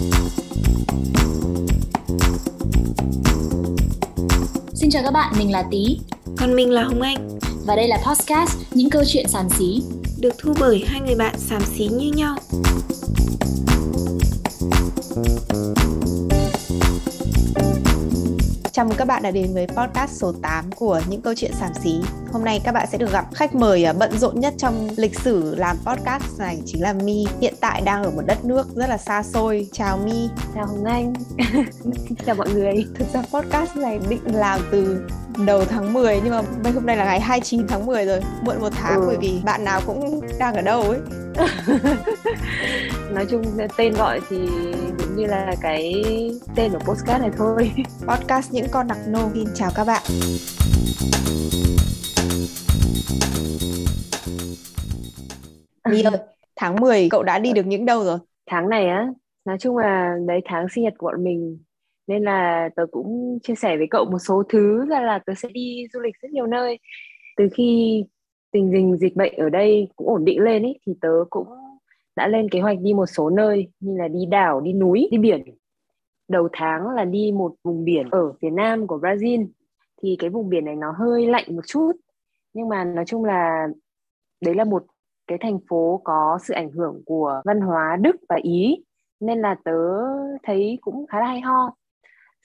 Xin chào các bạn, mình là Tí Còn mình là Hồng Anh Và đây là podcast Những câu chuyện xàm xí Được thu bởi hai người bạn xàm xí như nhau Chào mừng các bạn đã đến với podcast số 8 của những câu chuyện xàm xí. Hôm nay các bạn sẽ được gặp khách mời à, bận rộn nhất trong lịch sử làm podcast này chính là Mi. Hiện tại đang ở một đất nước rất là xa xôi. Chào Mi. Chào Hồng Anh. Chào mọi người. Thực ra podcast này định làm từ đầu tháng 10 nhưng mà bây hôm nay là ngày 29 tháng 10 rồi. Muộn một tháng ừ. bởi vì bạn nào cũng đang ở đâu ấy. nói chung tên gọi thì cũng như là cái tên của podcast này thôi podcast những con đặc nô xin chào các bạn Đi ơi, tháng 10 cậu đã đi được những đâu rồi? Tháng này á, nói chung là đấy tháng sinh nhật của bọn mình nên là tớ cũng chia sẻ với cậu một số thứ ra là tớ sẽ đi du lịch rất nhiều nơi từ khi tình hình dịch bệnh ở đây cũng ổn định lên ấy thì tớ cũng đã lên kế hoạch đi một số nơi như là đi đảo, đi núi, đi biển. Đầu tháng là đi một vùng biển ở phía nam của Brazil. Thì cái vùng biển này nó hơi lạnh một chút. Nhưng mà nói chung là đấy là một cái thành phố có sự ảnh hưởng của văn hóa Đức và Ý. Nên là tớ thấy cũng khá là hay ho.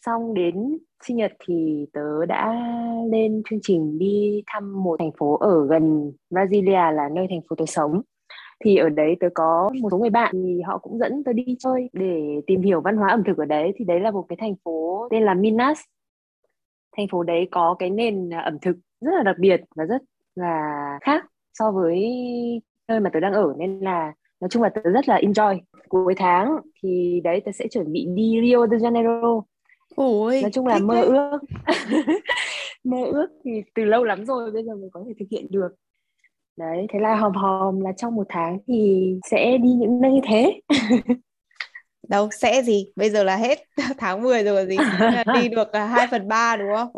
Xong đến sinh nhật thì tớ đã lên chương trình đi thăm một thành phố ở gần Brasilia là nơi thành phố tớ sống thì ở đấy tớ có một số người bạn thì họ cũng dẫn tớ đi chơi để tìm hiểu văn hóa ẩm thực ở đấy thì đấy là một cái thành phố tên là Minas thành phố đấy có cái nền ẩm thực rất là đặc biệt và rất là khác so với nơi mà tớ đang ở nên là nói chung là tớ rất là enjoy. Cuối tháng thì đấy tớ sẽ chuẩn bị đi Rio de Janeiro. Ôi, nói chung là mơ đấy. ước. Mơ ước thì từ lâu lắm rồi bây giờ mới có thể thực hiện được. Đấy thế là hòm hòm là trong một tháng thì sẽ đi những nơi như thế. Đâu sẽ gì? Bây giờ là hết tháng 10 rồi gì đi được 2 phần ba đúng không?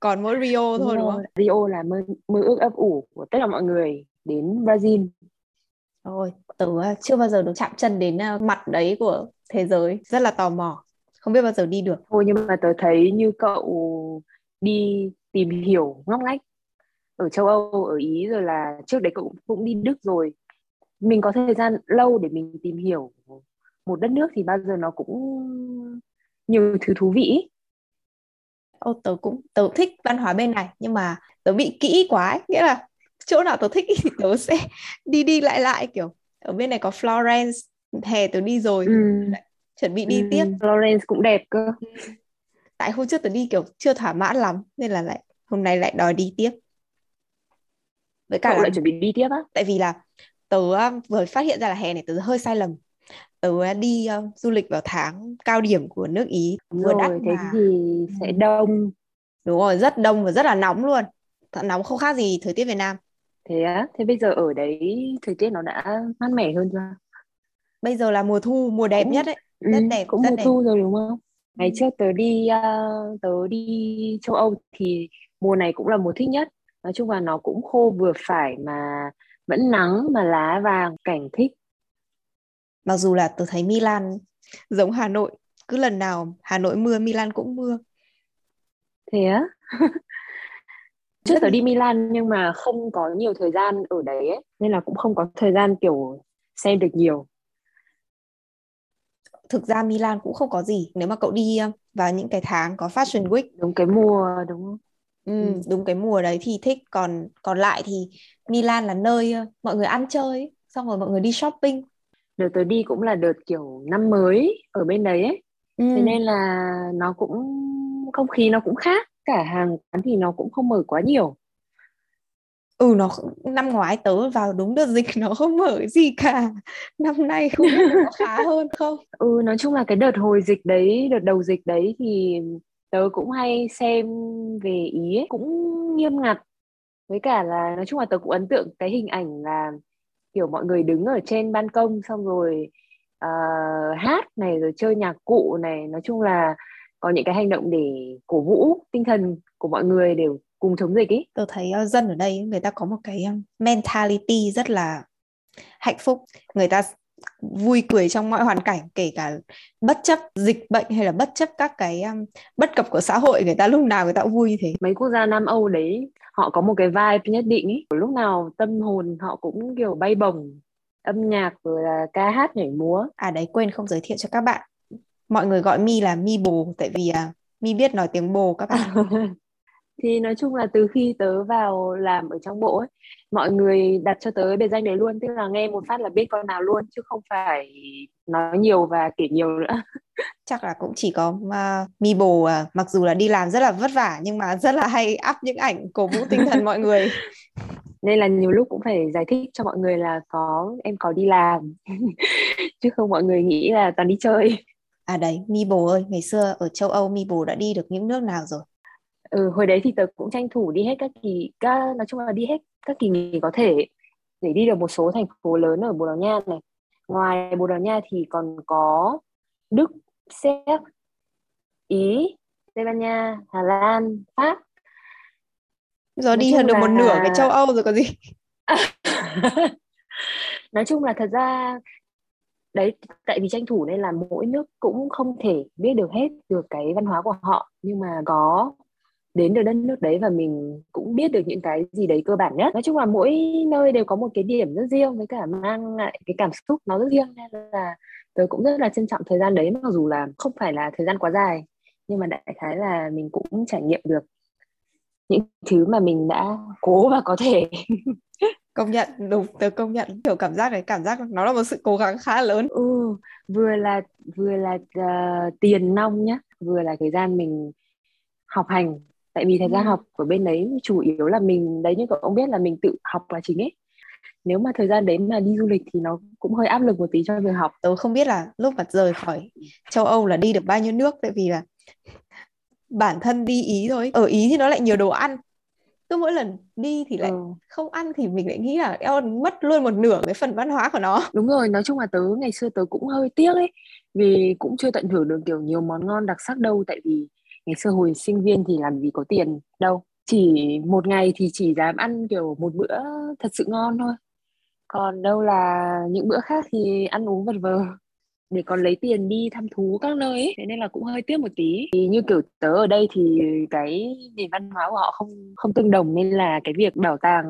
Còn mỗi Rio thôi đúng, không? Rio là mơ mơ ước ấp ủ của tất cả mọi người đến Brazil Ôi, tớ chưa bao giờ được chạm chân đến ờ, mặt đấy của thế giới. Rất là tò mò. Không biết bao giờ đi được. Thôi nhưng mà tớ thấy như cậu đi tìm hiểu ngóc ngách ở châu Âu ở Ý rồi là trước đấy cậu cũng đi Đức rồi. Mình có thời gian lâu để mình tìm hiểu một đất nước thì bao giờ nó cũng nhiều thứ thú vị. Ô, tớ cũng tớ thích văn hóa bên này nhưng mà tớ bị kỹ quá ấy. nghĩa là chỗ nào tớ thích thì tớ sẽ đi đi lại lại kiểu ở bên này có Florence hè tớ đi rồi ừ. chuẩn bị đi ừ. tiếp. Florence cũng đẹp cơ. Ừ. tại hôm trước tớ đi kiểu chưa thỏa mãn lắm nên là lại hôm nay lại đòi đi tiếp. Với cả Cậu là... lại chuẩn bị đi tiếp á? tại vì là tớ um, vừa phát hiện ra là hè này tớ hơi sai lầm. Tớ đi uh, du lịch vào tháng cao điểm của nước Ý vừa đắt thế mà... thì sẽ ừ. đông. Đúng rồi rất đông và rất là nóng luôn. Nóng không khác gì thời tiết Việt Nam thế á? Thế bây giờ ở đấy thời tiết nó đã mát mẻ hơn chưa? Bây giờ là mùa thu mùa đẹp cũng, nhất đấy rất ừ, đẹp cũng rất mùa đẹp. thu rồi đúng không? Ngày ừ. trước tớ đi uh, tớ đi châu Âu thì mùa này cũng là mùa thích nhất. Nói chung là nó cũng khô vừa phải mà vẫn nắng mà lá vàng cảnh thích. Mặc dù là tôi thấy Milan giống Hà Nội. Cứ lần nào Hà Nội mưa Milan cũng mưa. Thế á trước tớ đi Milan nhưng mà không có nhiều thời gian ở đấy ấy, nên là cũng không có thời gian kiểu xem được nhiều. Thực ra Milan cũng không có gì. Nếu mà cậu đi ờ, vào những cái tháng có Fashion Week. Đúng cái mùa đúng không? Ừ, ừ, đúng cái mùa đấy thì thích. Còn còn lại thì Milan là nơi ờ, mọi người ăn chơi xong rồi mọi người đi shopping. Đợt tới đi cũng là đợt kiểu năm mới ở bên đấy ấy. Ừ. thế nên là nó cũng không khí nó cũng khác cả hàng quán thì nó cũng không mở quá nhiều. Ừ nó năm ngoái tớ vào đúng đợt dịch nó không mở gì cả. Năm nay không biết có khá hơn không? Ừ nói chung là cái đợt hồi dịch đấy đợt đầu dịch đấy thì tớ cũng hay xem về ý ấy, cũng nghiêm ngặt. Với cả là nói chung là tớ cũng ấn tượng cái hình ảnh là kiểu mọi người đứng ở trên ban công xong rồi uh, hát này rồi chơi nhạc cụ này. Nói chung là có những cái hành động để cổ vũ tinh thần của mọi người đều cùng chống dịch ý. Tôi thấy uh, dân ở đây người ta có một cái mentality rất là hạnh phúc. Người ta vui cười trong mọi hoàn cảnh kể cả bất chấp dịch bệnh hay là bất chấp các cái um, bất cập của xã hội người ta lúc nào người ta cũng vui như thế mấy quốc gia Nam Âu đấy họ có một cái vibe nhất định ý lúc nào tâm hồn họ cũng kiểu bay bổng âm nhạc rồi là ca hát nhảy múa à đấy quên không giới thiệu cho các bạn mọi người gọi mi là mi bồ tại vì à, mi biết nói tiếng bồ các bạn thì nói chung là từ khi tớ vào làm ở trong bộ ấy mọi người đặt cho tớ biệt danh đấy luôn tức là nghe một phát là biết con nào luôn chứ không phải nói nhiều và kể nhiều nữa. Chắc là cũng chỉ có uh, mi bồ uh, mặc dù là đi làm rất là vất vả nhưng mà rất là hay up những ảnh cổ vũ tinh thần mọi người. Nên là nhiều lúc cũng phải giải thích cho mọi người là có em có đi làm. Chứ không mọi người nghĩ là toàn đi chơi à đấy mi bồ ơi ngày xưa ở châu âu mi bồ đã đi được những nước nào rồi? Ừ, hồi đấy thì tớ cũng tranh thủ đi hết các kỳ các nói chung là đi hết các kỳ nghỉ có thể để đi được một số thành phố lớn ở Bồ Đào Nha này. Ngoài Bồ Đào Nha thì còn có Đức, Séc, Ý, Tây Ban Nha, Hà Lan, Pháp. Rồi đi hơn được là... một nửa cái châu Âu rồi có gì. Nói chung là thật ra đấy, tại vì tranh thủ nên là mỗi nước cũng không thể biết được hết được cái văn hóa của họ. Nhưng mà có đến được đất nước đấy và mình cũng biết được những cái gì đấy cơ bản nhất. Nói chung là mỗi nơi đều có một cái điểm rất riêng với cả mang lại cái cảm xúc nó rất riêng. Nên là tớ cũng rất là trân trọng thời gian đấy, mặc dù là không phải là thời gian quá dài. Nhưng mà đại khái là mình cũng trải nghiệm được những thứ mà mình đã cố và có thể. công nhận đúng tớ công nhận. Kiểu cảm giác này cảm giác nó là một sự cố gắng khá lớn. Ừ vừa là vừa là uh, tiền nong nhá vừa là thời gian mình học hành. Tại vì thời gian ừ. học của bên đấy chủ yếu là mình đấy như cậu cũng biết là mình tự học là chính ấy. Nếu mà thời gian đấy mà đi du lịch thì nó cũng hơi áp lực một tí cho việc học. Tớ không biết là lúc mà rời khỏi châu Âu là đi được bao nhiêu nước tại vì là bản thân đi ý thôi. Ở ý thì nó lại nhiều đồ ăn cứ mỗi lần đi thì lại ừ. không ăn thì mình lại nghĩ là eo mất luôn một nửa cái phần văn hóa của nó. Đúng rồi nói chung là tớ ngày xưa tớ cũng hơi tiếc ấy vì cũng chưa tận hưởng được kiểu nhiều món ngon đặc sắc đâu tại vì ngày xưa hồi sinh viên thì làm gì có tiền đâu. Chỉ một ngày thì chỉ dám ăn kiểu một bữa thật sự ngon thôi. Còn đâu là những bữa khác thì ăn uống vật vờ để còn lấy tiền đi thăm thú các nơi ấy. thế nên là cũng hơi tiếc một tí thì như kiểu tớ ở đây thì cái nền văn hóa của họ không không tương đồng nên là cái việc bảo tàng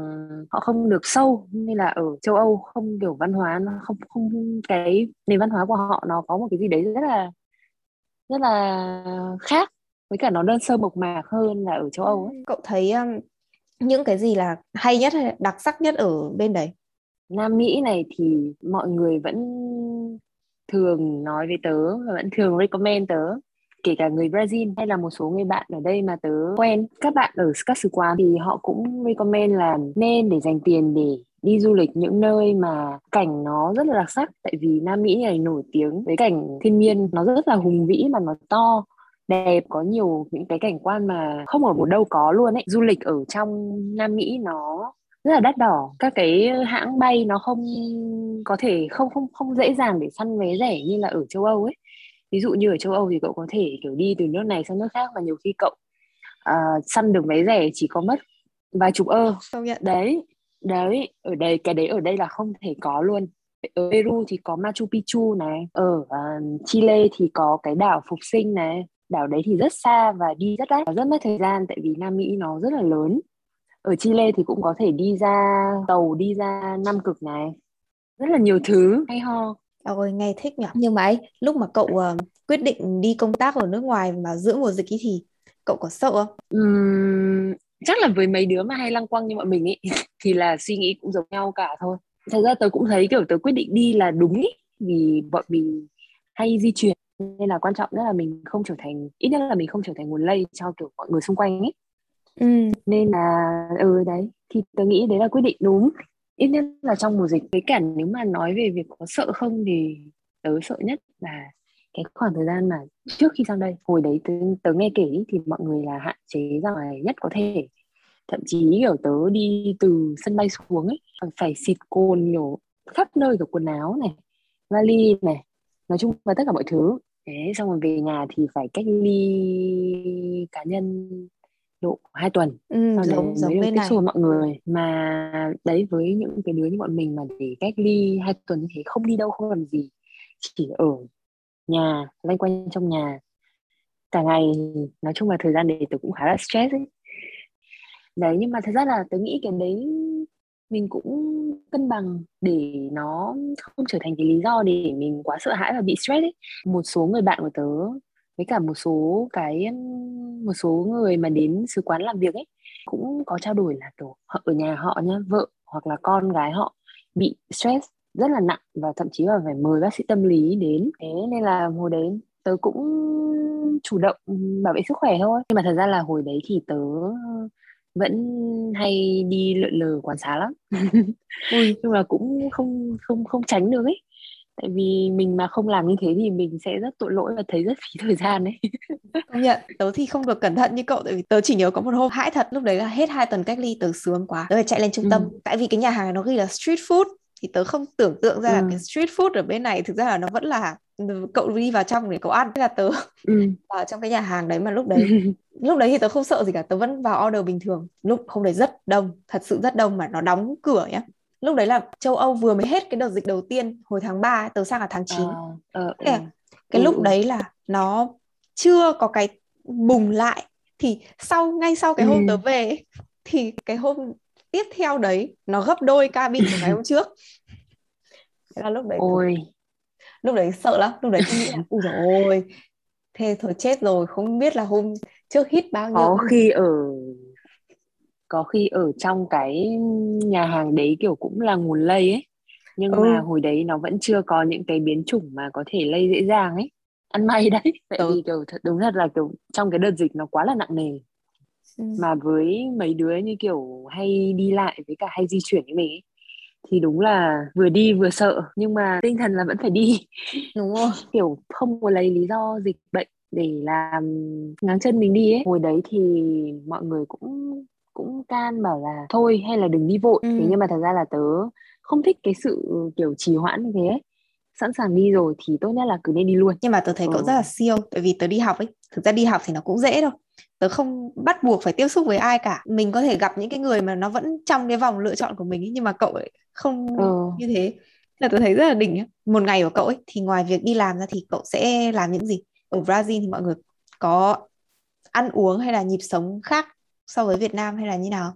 họ không được sâu nên là ở châu Âu không kiểu văn hóa nó không không cái nền văn hóa của họ nó có một cái gì đấy rất là rất là khác với cả nó đơn sơ mộc mạc hơn là ở châu Âu ấy. Cậu thấy um, những cái gì là hay nhất hay đặc sắc nhất ở bên đấy? Nam Mỹ này thì mọi người vẫn thường nói với tớ và vẫn thường recommend tớ, kể cả người Brazil hay là một số người bạn ở đây mà tớ quen. Các bạn ở các sứ quán thì họ cũng recommend là nên để dành tiền để đi du lịch những nơi mà cảnh nó rất là đặc sắc. Tại vì Nam Mỹ này nổi tiếng với cảnh thiên nhiên nó rất là hùng vĩ mà nó to, đẹp, có nhiều những cái cảnh quan mà không ở một đâu có luôn ấy. Du lịch ở trong Nam Mỹ nó rất là đắt đỏ. Các cái hãng bay nó không có thể không không không dễ dàng để săn vé rẻ như là ở châu Âu ấy. Ví dụ như ở châu Âu thì cậu có thể kiểu đi từ nước này sang nước khác và nhiều khi cậu uh, săn được vé rẻ chỉ có mất vài chục ơ. Đấy đấy ở đây cái đấy ở đây là không thể có luôn. Ở Peru thì có Machu Picchu này ở uh, Chile thì có cái đảo Phục Sinh này. Đảo đấy thì rất xa và đi rất đắt và rất mất thời gian tại vì Nam Mỹ nó rất là lớn ở Chile thì cũng có thể đi ra tàu đi ra Nam Cực này. Rất là nhiều thứ. Hay ho. Ôi nghe thích nhỉ nhưng mà ấy, lúc mà cậu uh, quyết định đi công tác ở nước ngoài mà giữa mùa dịch ý thì cậu có sợ không? Uhm, chắc là với mấy đứa mà hay lăng quăng như bọn mình ý thì là suy nghĩ cũng giống nhau cả thôi. Thật ra tớ cũng thấy kiểu tớ quyết định đi là đúng ý vì bọn mình hay di chuyển nên là quan trọng nhất là mình không trở thành ít nhất là mình không trở thành nguồn lây cho kiểu mọi người xung quanh ấy ừ. nên là ừ đấy thì tôi nghĩ đấy là quyết định đúng. Ít nhất là trong mùa dịch với cả nếu mà nói về việc có sợ không thì tớ sợ nhất là cái khoảng thời gian mà trước khi sang đây hồi đấy tớ, tớ nghe kể thì mọi người là hạn chế ra ngoài nhất có thể. Thậm chí kiểu tớ đi từ sân bay xuống ấy phải xịt cồn nhiều khắp nơi cả quần áo này vali này nói chung là tất cả mọi thứ. Đấy, xong rồi về nhà thì phải cách ly cá nhân độ 2 tuần. Ừ, sau giống đấy giống mới được tiếp xúc với mọi người. Mà đấy với những cái đứa như bọn mình mà để cách ly hai tuần như thế không đi đâu không làm gì chỉ ở nhà loanh quanh trong nhà. Cả ngày nói chung là thời gian đấy tớ cũng khá là stress ấy. Đấy nhưng mà thật ra là tớ nghĩ cái đấy mình cũng cân bằng để nó không trở thành cái lý do để mình quá sợ hãi và bị stress ấy. Một số người bạn của tớ với cả một số cái một số người mà đến sứ quán làm việc ấy cũng có trao đổi là kiểu họ ở nhà họ nhá vợ hoặc là con gái họ bị stress rất là nặng và thậm chí là phải mời bác sĩ tâm lý đến. Thế nên là hồi đấy tớ cũng chủ động bảo vệ sức khỏe thôi. Nhưng mà thật ra là hồi đấy thì tớ vẫn hay đi lượn lờ quán xá lắm. Nhưng mà cũng không không không tránh được ấy tại vì mình mà không làm như thế thì mình sẽ rất tội lỗi và thấy rất phí thời gian ấy công nhận tớ thì không được cẩn thận như cậu tại vì tớ chỉ nhớ có một hôm hãi thật lúc đấy là hết hai tuần cách ly tớ sướng quá tớ phải chạy lên trung tâm Ừ. tại vì cái nhà hàng nó ghi là street food thì tớ không tưởng tượng ra là Ừ. cái street food ở bên này thực ra là nó vẫn là cậu đi vào trong để cậu ăn thế là tớ ừ. vào trong cái nhà hàng đấy mà lúc đấy lúc đấy thì tớ không sợ gì cả tớ vẫn vào order bình thường lúc hôm đấy rất đông thật sự rất đông mà nó đóng cửa nhá lúc đấy là châu Âu vừa mới hết cái đợt dịch đầu tiên hồi tháng 3 tớ sang là tháng 9 Ờ, ờ, là ừ. cái Ừ, lúc ừ. đấy là nó chưa có cái bùng lại thì sau ngay sau cái hôm Ừ. tớ về thì cái hôm tiếp theo đấy nó gấp đôi ca bị của ngày hôm trước thế là lúc đấy ôi lúc đấy sợ lắm lúc đấy tôi nghĩ là ui dồi ôi thế thôi chết rồi không biết là hôm trước hít bao nhiêu có khi ở có khi ở trong cái nhà hàng đấy kiểu cũng là nguồn lây ấy nhưng Ừ. mà hồi đấy nó vẫn chưa có những cái biến chủng mà có thể lây dễ dàng ấy ăn may đấy tại Ừ. vì kiểu thật đúng thật là kiểu trong cái đợt dịch nó quá là nặng nề Ừ. mà với mấy đứa như kiểu hay đi lại với cả hay di chuyển như mình ấy, thì đúng là vừa đi vừa sợ nhưng mà tinh thần là vẫn phải đi đúng rồi kiểu không có lấy lý do dịch bệnh để làm ngáng chân mình đi ấy hồi đấy thì mọi người cũng cũng can bảo là thôi hay là đừng đi vội Ừ. thế nhưng mà thật ra là tớ không thích cái sự kiểu trì hoãn như thế ấy. sẵn sàng đi rồi thì tốt nhất là cứ nên đi luôn nhưng mà tớ thấy cậu Ừ. rất là siêu tại vì tớ đi học ấy thực ra đi học thì nó cũng dễ thôi tớ không bắt buộc phải tiếp xúc với ai cả mình có thể gặp những cái người mà nó vẫn trong cái vòng lựa chọn của mình ấy, nhưng mà cậu ấy không Ừ. như thế là tớ thấy rất là đỉnh một ngày của cậu ấy thì ngoài việc đi làm ra thì cậu sẽ làm những gì ở Brazil thì mọi người có ăn uống hay là nhịp sống khác so với Việt Nam hay là như nào?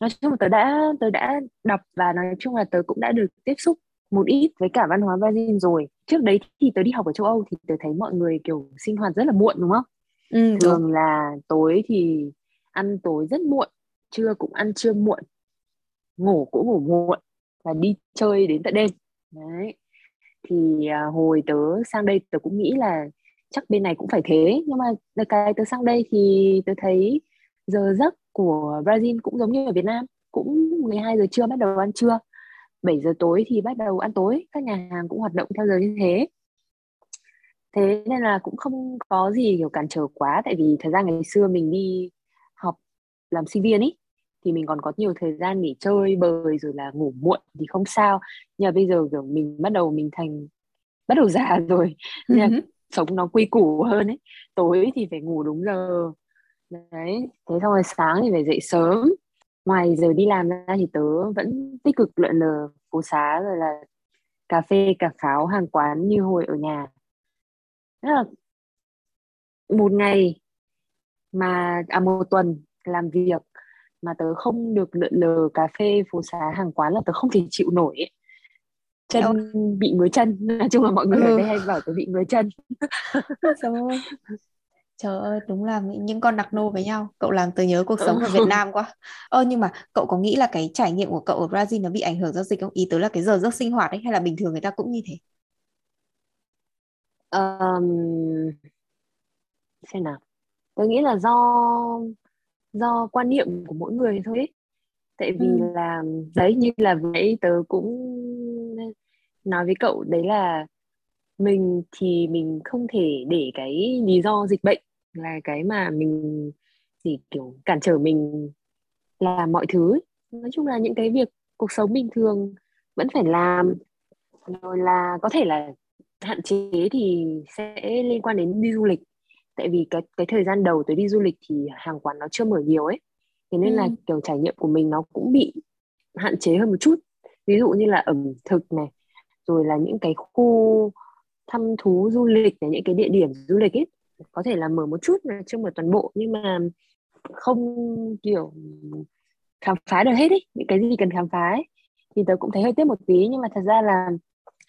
Nói chung là tớ đã tớ đã đọc và nói chung là tớ cũng đã được tiếp xúc một ít với cả văn hóa Brazil rồi. Trước đấy thì tớ đi học ở châu Âu thì tớ thấy mọi người kiểu sinh hoạt rất là muộn đúng không? Ừ, đúng. thường là tối thì ăn tối rất muộn trưa cũng ăn trưa muộn ngủ cũng ngủ muộn và đi chơi đến tận đêm. Đấy. Thì à, hồi tớ sang đây tớ cũng nghĩ là chắc bên này cũng phải thế nhưng mà cái tớ sang đây thì tớ thấy giờ giấc của Brazil cũng giống như ở Việt Nam cũng 12 giờ trưa bắt đầu ăn trưa 7 giờ tối thì bắt đầu ăn tối các nhà hàng cũng hoạt động theo giờ như thế. Thế nên là cũng không có gì kiểu cản trở quá tại vì thời gian ngày xưa mình đi học làm sinh viên ấy thì mình còn có nhiều thời gian nghỉ chơi bời rồi là ngủ muộn thì không sao. Nhưng mà bây giờ kiểu mình bắt đầu mình thành bắt đầu già rồi nên là sống nó quy củ hơn ấy. Tối thì phải ngủ đúng giờ đấy thế xong rồi sáng thì phải dậy sớm ngoài giờ đi làm ra thì tớ vẫn tích cực lượn lờ phố xá rồi là cà phê cà pháo hàng quán như hồi ở nhà Tức là một ngày mà à một tuần làm việc mà tớ không được lượn lờ cà phê phố xá hàng quán là tớ không thể chịu nổi ấy. chân bị ngứa chân nói chung là mọi người Ừ. ở đây hay bảo tớ bị ngứa chân. Trời ơi, đúng là những con nặc nô với nhau. Cậu làm tớ nhớ cuộc sống ở Ừ. Việt Nam quá. Ơ nhưng mà cậu có nghĩ là cái trải nghiệm của cậu ở Brazil nó bị ảnh hưởng do dịch không? Ý tớ là cái giờ giấc sinh hoạt ấy hay là bình thường người ta cũng như thế? Ờm, xem nào tớ nghĩ là do do quan niệm của mỗi người thôi ấy. tại vì Ừ. là đấy như là nãy tớ cũng nói với cậu đấy là mình thì mình không thể để cái lý do dịch bệnh là cái mà mình chỉ kiểu cản trở mình làm mọi thứ nói chung là những cái việc cuộc sống bình thường vẫn phải làm. Rồi là có thể là hạn chế thì sẽ liên quan đến đi du lịch. Tại vì cái cái thời gian đầu tới đi du lịch thì hàng quán nó chưa mở nhiều ấy. Thế nên ừ. là kiểu trải nghiệm của mình nó cũng bị hạn chế hơn một chút. Ví dụ như là ẩm thực này rồi là những cái khu thăm thú du lịch này những cái địa điểm du lịch ấy có thể là mở một chút mà chưa mở toàn bộ nhưng mà không kiểu khám phá được hết ấy những cái gì cần khám phá ấy. Thì tớ cũng thấy hơi tiếc một tí nhưng mà thật ra là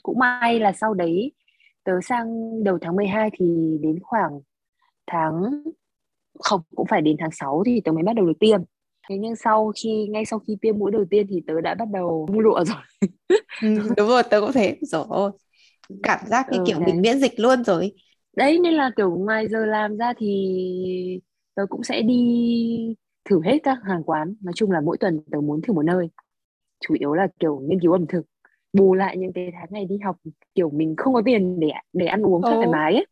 cũng may là sau đấy tớ sang đầu tháng 12 thì đến khoảng tháng không cũng phải đến tháng 6 thì tớ mới bắt đầu được tiêm. Thế nhưng sau khi ngay sau khi tiêm mũi đầu tiên thì tớ đã bắt đầu ngu lụa rồi. Ừ, đúng rồi tớ cũng thế. Rồi cảm giác như ừ, kiểu đấy. mình miễn dịch luôn rồi đấy nên là kiểu ngoài giờ làm ra thì tớ cũng sẽ đi thử hết các hàng quán. Nói chung là mỗi tuần tớ muốn thử một nơi. Chủ yếu là kiểu nghiên cứu ẩm thực. Bù lại những cái tháng ngày đi học kiểu mình không có tiền để để ăn uống thoải oh. mái ấy.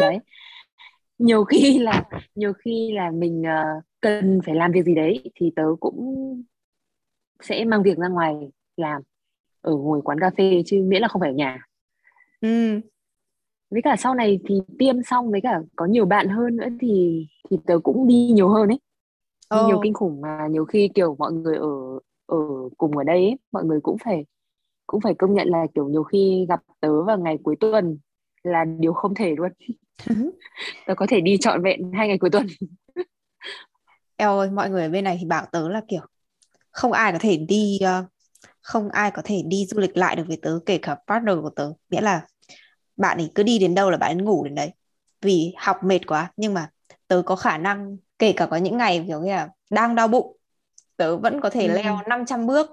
Đấy. Nhiều khi là nhiều khi là mình uh, cần phải làm việc gì đấy thì tớ cũng sẽ mang việc ra ngoài làm ở ngồi quán cà phê chứ miễn là không phải ở nhà. Ừ. với cả sau này thì tiêm xong với cả có nhiều bạn hơn nữa thì thì tớ cũng đi nhiều hơn ấy. Đi oh. nhiều kinh khủng mà nhiều khi kiểu mọi người ở ở cùng ở đây ấy, mọi người cũng phải cũng phải công nhận là kiểu nhiều khi gặp tớ vào ngày cuối tuần là điều không thể luôn. Tớ có thể đi trọn vẹn hai ngày cuối tuần. Eo ơi mọi người ở bên này thì bảo tớ là kiểu không ai có thể đi uh, không ai có thể đi du lịch lại được với tớ kể cả partner của tớ. Nghĩa là bạn ấy cứ đi đến đâu là bạn ấy ngủ đến đấy. Vì học mệt quá nhưng mà tớ có khả năng kể cả có những ngày kiểu như là đang đau bụng tớ vẫn có thể ừ. leo 500 bước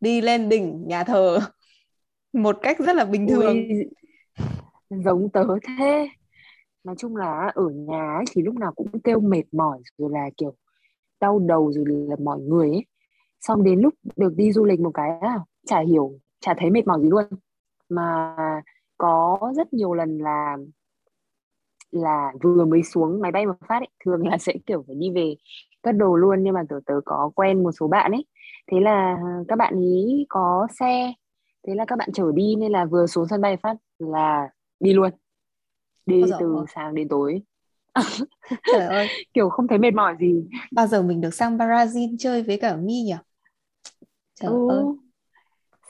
đi lên đỉnh nhà thờ một cách rất là bình thường. Ui, giống tớ thế. Nói chung là ở nhà ấy, thì lúc nào cũng kêu mệt mỏi rồi là kiểu đau đầu rồi là mọi người ấy. Xong đến lúc được đi du lịch một cái à, chả hiểu chả thấy mệt mỏi gì luôn. Mà có rất nhiều lần là là vừa mới xuống máy bay một phát ấy, thường là sẽ kiểu phải đi về cất đồ luôn nhưng mà tớ tớ có quen một số bạn ấy. Thế là các bạn ý có xe thế là các bạn chở đi nên là vừa xuống sân bay phát là đi luôn. Đi từ ơi. sáng đến tối. Trời ơi. Kiểu không thấy mệt mỏi gì. Bao giờ mình được sang Brazil chơi với cả mi nhỉ? Trời ừ. ơi.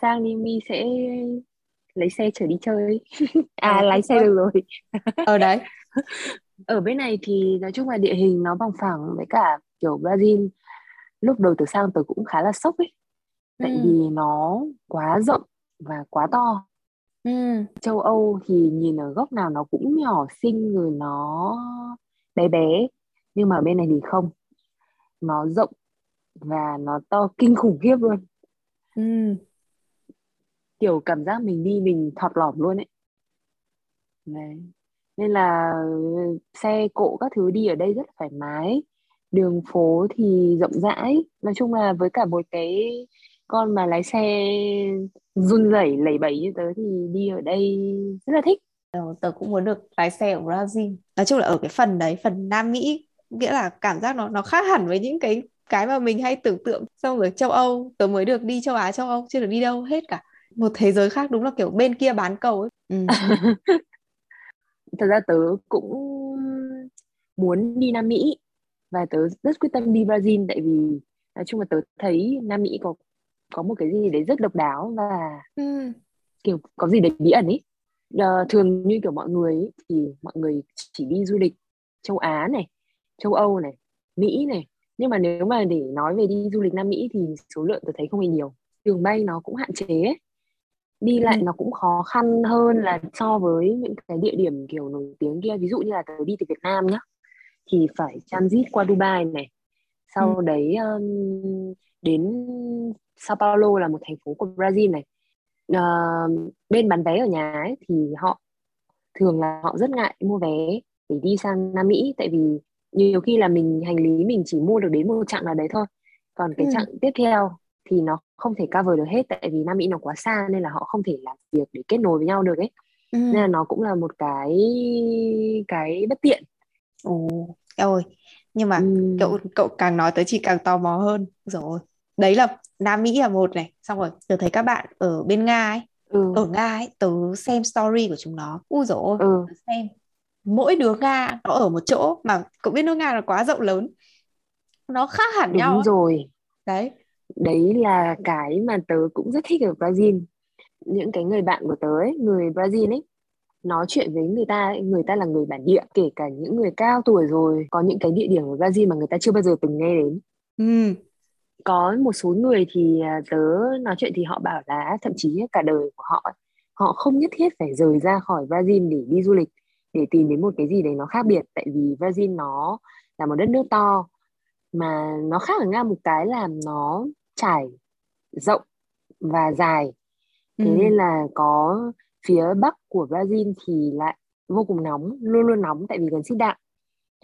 Sang đi mi sẽ lấy xe chở đi chơi. À ờ, lái xe được rồi. Ở đấy. Ở bên này thì nói chung là địa hình nó bằng phẳng với cả kiểu Brazil lúc đầu từ sang tôi cũng khá là sốc ấy. Tại ừ. vì nó quá rộng và quá to. Ừ. châu Âu thì nhìn ở góc nào nó cũng nhỏ xinh rồi nó bé bé nhưng mà bên này thì không. Nó rộng và nó to kinh khủng khiếp luôn. Ừ kiểu cảm giác mình đi mình thọt lỏm luôn ấy. Đấy. nên là ừ, xe cộ các thứ đi ở đây rất thoải mái. Đường phố thì rộng rãi. Nói chung là với cả một cái con mà lái xe run rẩy, lẩy bẩy như tớ thì đi ở đây rất là thích. Ờ, tớ cũng muốn được lái xe ở Brazil. Nói chung là ở cái phần đấy, phần Nam Mỹ, nghĩa là cảm giác nó nó khác hẳn với những cái cái mà mình hay tưởng tượng. Xong rồi châu Âu, tớ mới được đi châu Á, châu Âu, chưa được đi đâu, hết cả một thế giới khác đúng là kiểu bên kia bán cầu ấy ừ. thật ra tớ cũng muốn đi Nam Mỹ và tớ rất quyết tâm đi Brazil tại vì nói chung là tớ thấy Nam Mỹ có có một cái gì đấy rất độc đáo và ừ. kiểu có gì đấy bí ẩn ấy uh, thường như kiểu mọi người ấy, thì mọi người chỉ đi du lịch châu Á này châu Âu này Mỹ này nhưng mà nếu mà để nói về đi du lịch Nam Mỹ thì số lượng tôi thấy không hề nhiều đường bay nó cũng hạn chế ấy. Đi lại ừ. nó cũng khó khăn hơn là so với những cái địa điểm kiểu nổi tiếng kia ví dụ như là tớ đi từ Việt Nam nhá thì phải transit qua Dubai này sau ừ. đấy um, đến Sao Paulo là một thành phố của Brazil này uh, bên bán vé ở nhà ấy, thì họ thường là họ rất ngại mua vé để đi sang Nam Mỹ tại vì nhiều khi là mình hành lý mình chỉ mua được đến một chặng nào đấy thôi còn cái ừ. chặng tiếp theo thì nó không thể cover được hết tại vì Nam Mỹ nó quá xa nên là họ không thể làm việc để kết nối với nhau được ấy ừ. nên là nó cũng là một cái cái bất tiện ồ ôi nhưng mà ừ. cậu cậu càng nói tới chị càng tò mò hơn rồi đấy là Nam Mỹ là một này xong rồi tớ thấy các bạn ở bên Nga ấy ừ. ở Nga ấy tớ xem story của chúng nó ui dồi ôi ừ. xem mỗi đứa Nga nó ở một chỗ mà cậu biết nước Nga là quá rộng lớn nó khác hẳn đúng nhau ấy. rồi đấy đấy là cái mà tớ cũng rất thích ở Brazil. Những cái người bạn của tớ ấy, người Brazil ấy nói chuyện với người ta ấy, người ta là người bản địa kể cả những người cao tuổi rồi có những cái địa điểm ở Brazil mà người ta chưa bao giờ từng nghe đến. Ừ. Có một số người thì à, tớ nói chuyện thì họ bảo là thậm chí cả đời của họ họ không nhất thiết phải rời ra khỏi Brazil để đi du lịch để tìm đến một cái gì đấy nó khác biệt. Tại vì Brazil nó là một đất nước to mà nó khác ở Nga một cái là nó trải rộng và dài. Thế ừ. nên là có phía bắc của Brazil thì lại vô cùng nóng luôn luôn nóng tại vì gần xích đạo.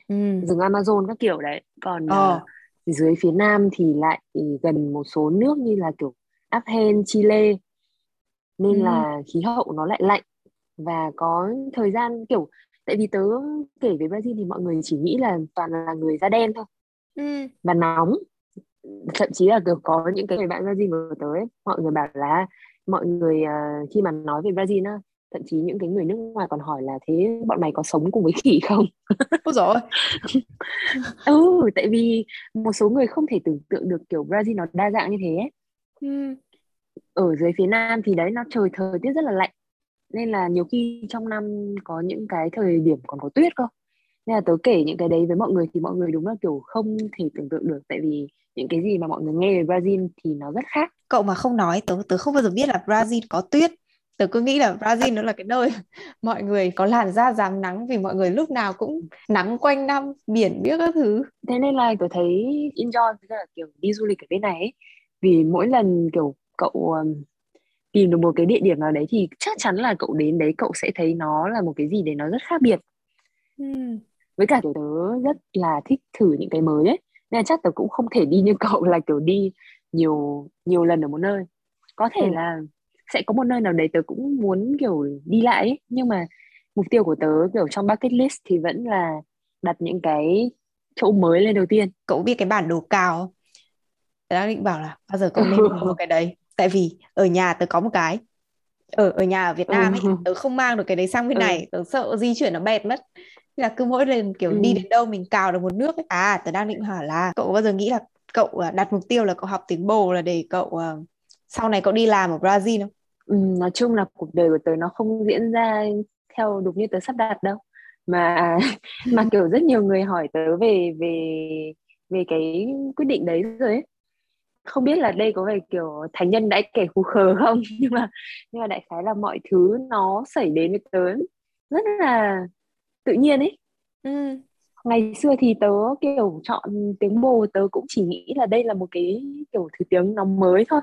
Ừ. Rừng Amazon các kiểu đấy. Còn ờ. à, dưới phía nam thì lại gần một số nước như là kiểu Argentina, Chile. Nên ừ. là khí hậu nó lại lạnh và có thời gian kiểu tại vì tớ kể về Brazil thì mọi người chỉ nghĩ là toàn là người da đen thôi ừ. Và nóng. Thậm chí là kiểu có những cái người bạn Brazil của tớ ấy, mọi người bảo là mọi người à, khi mà nói về Brazil á thậm chí những cái người nước ngoài còn hỏi là thế bọn mày có sống cùng với khỉ không? Ôi ôi. ừ tại vì một số người không thể tưởng tượng được kiểu Brazil nó đa dạng như thế. Ấy. ừ. Ở dưới phía Nam thì đấy nó trời thời tiết rất là lạnh. Nên là nhiều khi trong năm có những cái thời điểm còn có tuyết cơ nên là tớ kể những cái đấy với mọi người thì mọi người đúng là kiểu không thể tưởng tượng được. Tại vì những cái gì mà mọi người nghe về Brazil thì nó rất khác. Cậu mà không nói tớ tớ không bao giờ biết là Brazil có tuyết. Tớ cứ nghĩ là Brazil nó là cái nơi mọi người có làn da rám nắng vì mọi người lúc nào cũng nắng quanh năm biển biết các thứ. Thế nên là tớ thấy enjoy với cả kiểu đi du lịch ở bên này ấy. vì mỗi lần kiểu cậu um, tìm được một cái địa điểm nào đấy thì chắc chắn là cậu đến đấy cậu sẽ thấy nó là một cái gì đấy nó rất khác biệt. Với cả kiểu tớ rất là thích thử những cái mới ấy nên là chắc tớ cũng không thể đi như cậu là kiểu đi nhiều nhiều lần ở một nơi có thể Ừ. là sẽ có một nơi nào đấy tớ cũng muốn kiểu đi lại ấy. nhưng mà mục tiêu của tớ kiểu trong bucket list thì vẫn là đặt những cái chỗ mới lên đầu tiên cậu biết cái bản đồ không? Tớ đang định bảo là bao giờ cậu nên mua cái đấy tại vì ở nhà tớ có một cái ở ở nhà ở Việt Nam ấy Ừ. tớ không mang được cái đấy sang bên Ừ. này tớ sợ di chuyển nó bẹt mất là cứ mỗi lần kiểu Ừ. đi đến đâu mình cào được một nước ấy. à tớ đang định hỏi là cậu bao giờ nghĩ là cậu à, đặt mục tiêu là cậu học tiếng bồ là để cậu à, sau này cậu đi làm ở Brazil không Ừ, nói chung là cuộc đời của tớ nó không diễn ra theo đúng như tớ sắp đặt đâu mà mà kiểu rất nhiều người hỏi tớ về về về cái quyết định đấy rồi ấy không biết là đây có phải kiểu thành nhân đã kẻ khù khờ không nhưng mà nhưng mà đại khái là mọi thứ nó xảy đến với tớ rất là tự nhiên ấy. Ừ. ngày xưa thì tớ kiểu chọn tiếng bồ tớ cũng chỉ nghĩ là đây là một cái kiểu thứ tiếng nó mới thôi.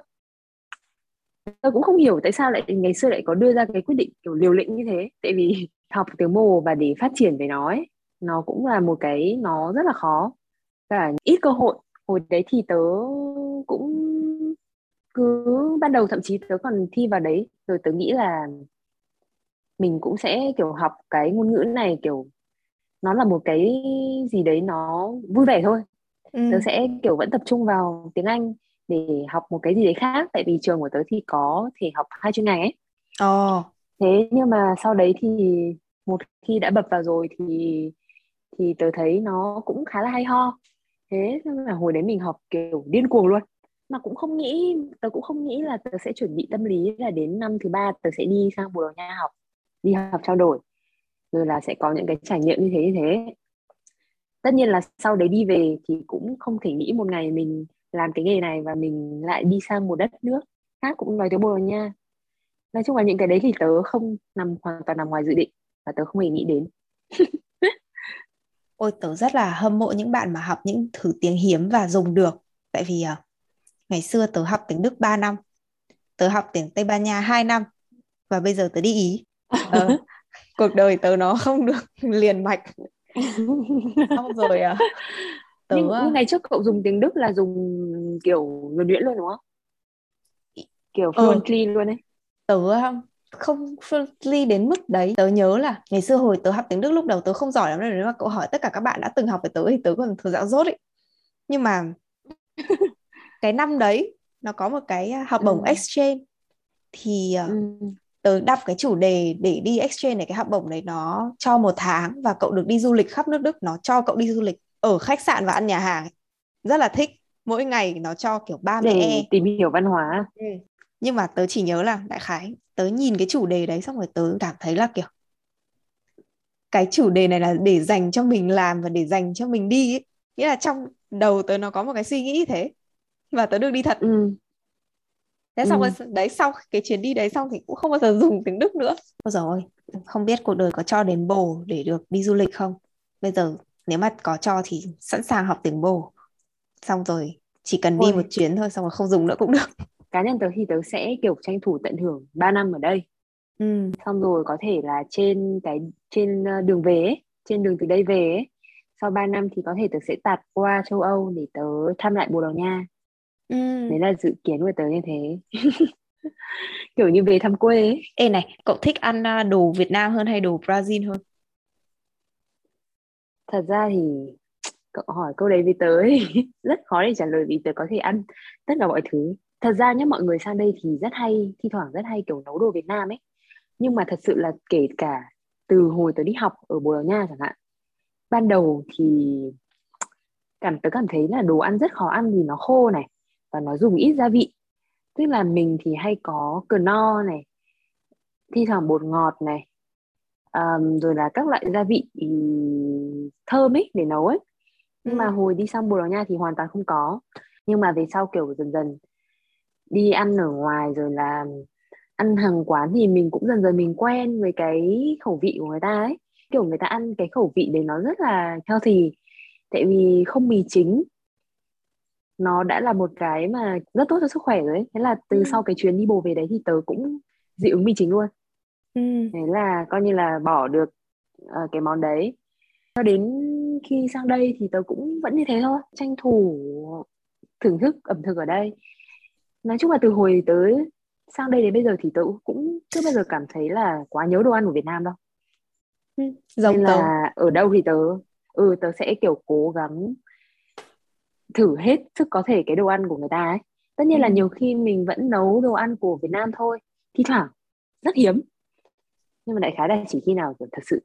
Tôi cũng không hiểu tại sao lại ngày xưa lại có đưa ra cái quyết định kiểu liều lĩnh như thế. Tại vì học tiếng mồ và để phát triển về nó ấy, nó cũng là một cái nó rất là khó. Cả ít cơ hội. Hồi đấy thì tớ cũng cứ ban đầu thậm chí tớ còn thi vào đấy. Rồi tớ nghĩ là mình cũng sẽ kiểu học cái ngôn ngữ này kiểu nó là một cái gì đấy nó vui vẻ thôi. Ừ. tớ sẽ kiểu vẫn tập trung vào tiếng Anh để học một cái gì đấy khác tại vì trường của tớ thì có thể học hai chuyên ngành ấy. Ồ, thế nhưng mà sau đấy thì một khi đã bập vào rồi thì thì tớ thấy nó cũng khá là hay ho. Thế nên là hồi đấy mình học kiểu điên cuồng luôn. Mà cũng không nghĩ tớ cũng không nghĩ là tớ sẽ chuẩn bị tâm lý là đến năm thứ ba tớ sẽ đi sang Bồ Đào Nha học đi học trao đổi rồi là sẽ có những cái trải nghiệm như thế như thế tất nhiên là sau đấy đi về thì cũng không thể nghĩ một ngày mình làm cái nghề này và mình lại đi sang một đất nước khác cũng nói tiếng Bồ Đào Nha nói chung là những cái đấy thì tớ không nằm hoàn toàn nằm ngoài dự định và tớ không hề nghĩ đến ôi tớ rất là hâm mộ những bạn mà học những thứ tiếng hiếm và dùng được. Tại vì à, ngày xưa tớ học tiếng Đức 3 năm, tớ học tiếng Tây Ban Nha 2 năm và bây giờ tớ đi Ý. Ờ, cuộc đời tớ nó không được liền mạch. Xong rồi à, tớ nhưng, à, ngày trước cậu dùng tiếng Đức là dùng kiểu nhuần nhuyễn luôn đúng không kiểu Ờ. fluently luôn ấy tớ um, không fluently đến mức đấy tớ nhớ là ngày xưa hồi tớ học tiếng Đức lúc đầu tớ không giỏi lắm đâu nếu mà cậu hỏi tất cả các bạn đã từng học với tớ thì tớ còn thừa dạng dốt ấy nhưng mà cái năm đấy nó có một cái uh, học bổng Ừ. exchange thì uh, ừ. Tớ đọc cái chủ đề để đi exchange này cái học bổng đấy nó cho một tháng và cậu được đi du lịch khắp nước Đức nó cho cậu đi du lịch ở khách sạn và ăn nhà hàng rất là thích mỗi ngày nó cho kiểu 30 để e tìm hiểu văn hóa ừ. nhưng mà tớ chỉ nhớ là đại khái tớ nhìn cái chủ đề đấy xong rồi tớ cảm thấy là kiểu cái chủ đề này là để dành cho mình làm và để dành cho mình đi ấy. nghĩa là trong đầu tớ nó có một cái suy nghĩ thế và tớ được đi thật ừ. Thế xong Ừ. rồi đấy sau cái chuyến đi đấy xong thì cũng không bao giờ dùng tiếng Đức nữa. Ôi rồi không biết cuộc đời có cho đến bồ để được đi du lịch không? Bây giờ nếu mà có cho thì sẵn sàng học tiếng bồ. Xong rồi chỉ cần đi Ôi. một chuyến thôi xong rồi không dùng nữa cũng được. Cá nhân tớ thì tớ sẽ kiểu tranh thủ tận hưởng 3 năm ở đây. Ừ. xong rồi có thể là trên cái trên ờ, đường về ấy, trên đường từ đây về ấy, sau 3 năm thì có thể tớ sẽ tạt qua châu Âu để tớ thăm lại Bồ Đào Nha Ừ. đấy là dự kiến của tớ như thế kiểu như về thăm quê ấy. Ê này, cậu thích ăn đồ Việt Nam hơn hay đồ Brazil hơn? thật ra thì cậu hỏi câu đấy với tớ ấy, rất khó để trả lời vì tớ có thể ăn tất cả mọi thứ thật ra nhá mọi người sang đây thì rất hay thi thoảng rất hay kiểu nấu đồ Việt Nam ấy nhưng mà thật sự là kể cả từ hồi tớ đi học ở Bồ Đào Nha chẳng hạn ban đầu thì cảm tớ cảm thấy là đồ ăn rất khó ăn vì nó khô này và nó dùng ít gia vị. Tức là mình thì hay có cờ no này thi thoảng bột ngọt này um, rồi là các loại gia vị ý, thơm ấy để nấu ấy. Nhưng mà Ừ. hồi đi sang Bồ Đào Nha thì hoàn toàn không có. Nhưng mà về sau kiểu dần dần đi ăn ở ngoài rồi là ăn hàng quán thì mình cũng dần dần mình quen với cái khẩu vị của người ta ấy. Kiểu người ta ăn cái khẩu vị đấy nó rất là healthy. Tại vì không mì chính nó đã là một cái mà rất tốt cho sức khỏe rồi ấy. Thế là từ Ừ. sau cái chuyến đi bồ về đấy thì tớ cũng dị ứng mì chính luôn Ừ. thế là coi như là bỏ được ờ, cái món đấy cho đến khi sang đây thì tớ cũng vẫn như thế thôi tranh thủ thưởng thức ẩm thực ở đây nói chung là từ hồi tớ sang đây đến bây giờ thì tớ cũng chưa bao giờ cảm thấy là quá nhớ đồ ăn của Việt Nam đâu Ừ. Giống nên tớ. là ở đâu thì tớ ừ tớ sẽ kiểu cố gắng thử hết sức có thể cái đồ ăn của người ta ấy. Tất nhiên là Ừ. nhiều khi mình vẫn nấu đồ ăn của Việt Nam thôi. Thi thoảng rất hiếm. Nhưng mà đại khái là chỉ khi nào thật sự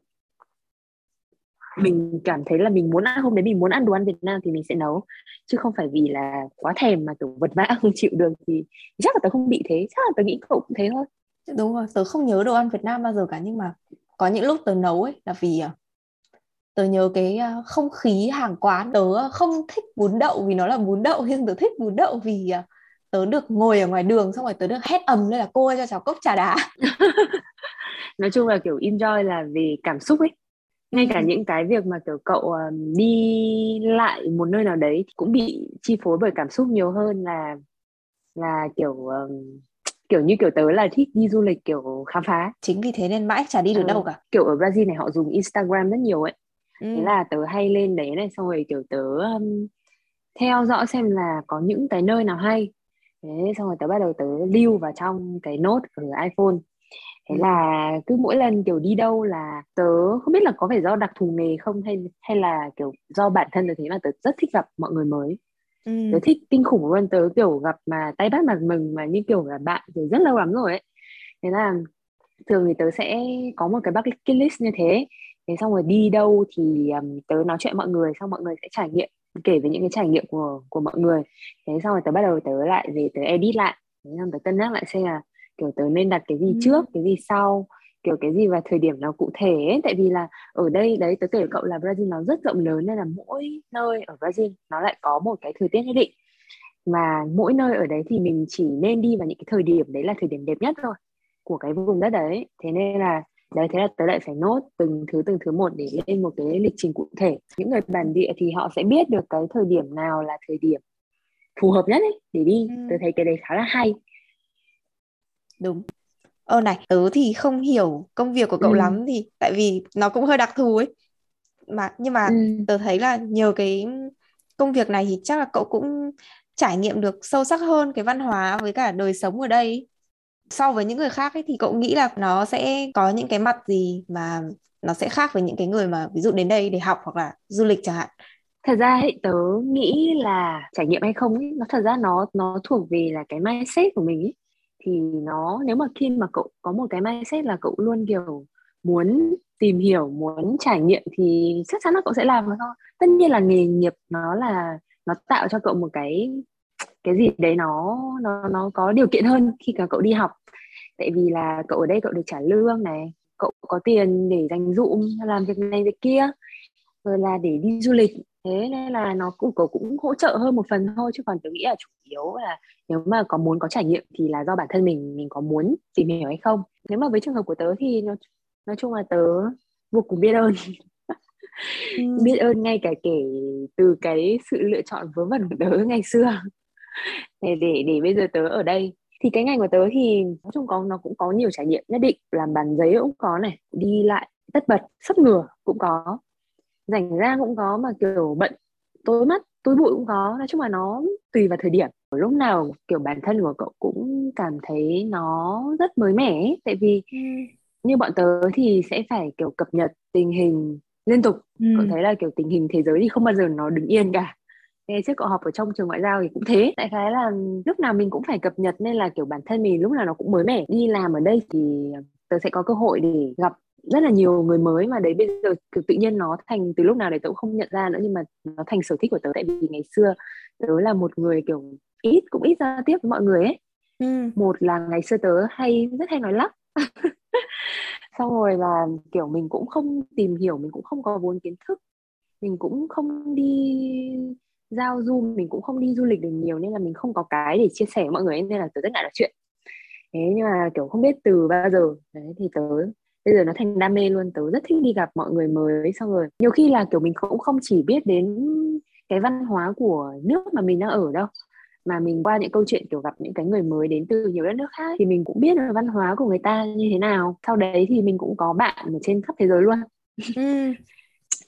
mình cảm thấy là mình muốn ăn hôm đấy mình muốn ăn đồ ăn Việt Nam thì mình sẽ nấu. Chứ không phải vì là quá thèm mà kiểu vật vã không chịu được thì chắc là tớ không bị thế. Chắc là tớ nghĩ cậu cũng thế thôi. Đúng rồi, tớ không nhớ đồ ăn Việt Nam bao giờ cả. Nhưng mà có những lúc tớ nấu ấy là vì à, tớ nhớ cái à, không khí hàng quán tớ không thích bún đậu vì nó là bún đậu nhưng tớ thích bún đậu vì à, tớ được ngồi ở ngoài đường xong rồi tớ được hét ầm lên là cô ơi cho cháu cốc trà đá. Nói chung là kiểu enjoy là về cảm xúc ấy. Ngay cả Ừ. những cái việc mà kiểu cậu đi lại một nơi nào đấy thì cũng bị chi phối bởi cảm xúc nhiều hơn là là kiểu um, kiểu như kiểu tớ là thích đi du lịch kiểu khám phá. Chính vì thế nên mãi chả đi được Ờ, đâu cả. kiểu ở Brazil này họ dùng Instagram rất nhiều ấy ừ. thế là tớ hay lên đấy này xong rồi kiểu tớ um, theo dõi xem là có những cái nơi nào hay thế xong rồi tớ bắt đầu tớ lưu vào trong cái note ở iPhone thế Ừ. là cứ mỗi lần kiểu đi đâu là tớ không biết là có phải do đặc thù nghề không hay hay là kiểu do bản thân tớ thế mà tớ rất thích gặp mọi người mới Ừ. tớ thích kinh khủng luôn tớ kiểu gặp mà tay bắt mặt mừng mà như kiểu là bạn kiểu rất lâu lắm rồi ấy thế là thường thì tớ sẽ có một cái bucket list như thế thế xong rồi đi đâu thì um, tớ nói chuyện mọi người xong mọi người sẽ trải nghiệm kể về những cái trải nghiệm của của mọi người thế xong rồi tớ bắt đầu tớ lại về tớ edit lại thế xong tớ cân nhắc lại xem là kiểu tớ nên đặt cái gì Ừ. trước cái gì sau kiểu cái gì vào thời điểm nào cụ thể ấy. tại vì là ở đây đấy tớ kể cậu là Brazil nó rất rộng lớn nên là mỗi nơi ở Brazil nó lại có một cái thời tiết nhất định mà mỗi nơi ở đấy thì mình chỉ nên đi vào những cái thời điểm đấy là thời điểm đẹp nhất thôi của cái vùng đất đấy thế nên là đấy thế là tớ lại phải nốt từng thứ từng thứ một để lên một cái lịch trình cụ thể những người bản địa thì họ sẽ biết được cái thời điểm nào là thời điểm phù hợp nhất ấy để đi Ừ. tớ thấy cái đấy khá là hay đúng ơ này tớ thì không hiểu công việc của cậu Ừ. lắm thì tại vì nó cũng hơi đặc thù ấy mà nhưng mà ừ. tớ thấy là nhờ cái công việc này thì chắc là cậu cũng trải nghiệm được sâu sắc hơn cái văn hóa với cả đời sống ở đây so với những người khác ấy thì cậu nghĩ là nó sẽ có những cái mặt gì mà nó sẽ khác với những cái người mà ví dụ đến đây để học hoặc là du lịch chẳng hạn? Thật ra ấy, tớ nghĩ là trải nghiệm hay không ấy, nó thật ra nó nó thuộc về là cái mindset của mình ấy. Thì nó nếu mà khi mà cậu có một cái mindset là cậu luôn kiểu muốn tìm hiểu muốn trải nghiệm thì chắc chắn là cậu sẽ làm thôi tất nhiên là nghề nghiệp nó là nó tạo cho cậu một cái cái gì đấy nó nó nó có điều kiện hơn khi cả cậu đi học. Tại vì là cậu ở đây cậu được trả lương này cậu có tiền để dành dụm làm việc này việc kia rồi là để đi du lịch. Thế nên là nó cũng cậu cũng hỗ trợ hơn một phần thôi chứ còn tôi nghĩ là chủ yếu là nếu mà có muốn có trải nghiệm thì là do bản thân mình mình có muốn tìm hiểu hay không. Nếu mà với trường hợp của tớ thì nó nói chung là tớ vô cùng biết ơn. Ừ. biết ơn ngay cả kể từ cái sự lựa chọn vớ vẩn của tớ ngày xưa để để để bây giờ tớ ở đây. Thì cái ngành của tớ thì nói chung có nó cũng có nhiều trải nghiệm nhất định. Làm bàn giấy cũng có này đi lại tất bật sắp ngửa cũng có. Rảnh ra cũng có mà kiểu bận tối mắt túi bụi cũng có. Nói chung là nó tùy vào thời điểm. Lúc nào kiểu bản thân của cậu cũng cảm thấy nó rất mới mẻ ấy. tại vì ừ. như bọn tớ thì sẽ phải kiểu cập nhật tình hình liên tục. Ừ. cậu thấy là kiểu tình hình thế giới thì không bao giờ nó đứng yên cả Ngày trước cậu học ở trong trường ngoại giao thì cũng thế. Đại khái là lúc nào mình cũng phải cập nhật Nên là kiểu bản thân mình lúc nào nó cũng mới mẻ. Đi làm ở đây thì tớ sẽ có cơ hội để gặp rất là nhiều người mới mà đấy bây giờ kiểu tự nhiên nó thành từ lúc nào đấy tớ cũng không nhận ra nữa nhưng mà nó thành sở thích của tớ. Tại vì ngày xưa tớ là một người kiểu ít cũng ít giao tiếp với mọi người ấy. Ừ. một là ngày xưa tớ hay rất hay nói lắp. Xong rồi là kiểu mình cũng không tìm hiểu mình cũng không có vốn kiến thức. Mình cũng không đi giao du, mình cũng không đi du lịch được nhiều nên là mình không có cái để chia sẻ với mọi người nên là tớ rất ngại nói chuyện. Thế nhưng mà, kiểu, không biết từ bao giờ. Đấy, thì tớ, bây giờ nó thành đam mê luôn. Tớ rất thích đi gặp mọi người mới, xong rồi nhiều khi là, kiểu, mình cũng không chỉ biết đến cái văn hóa của nước mà mình đang ở đâu, mà mình qua những câu chuyện, kiểu, gặp những cái người mới đến từ nhiều đất nước khác thì mình cũng biết là văn hóa của người ta như thế nào. Sau đấy thì mình cũng có bạn ở trên khắp thế giới luôn. Ừ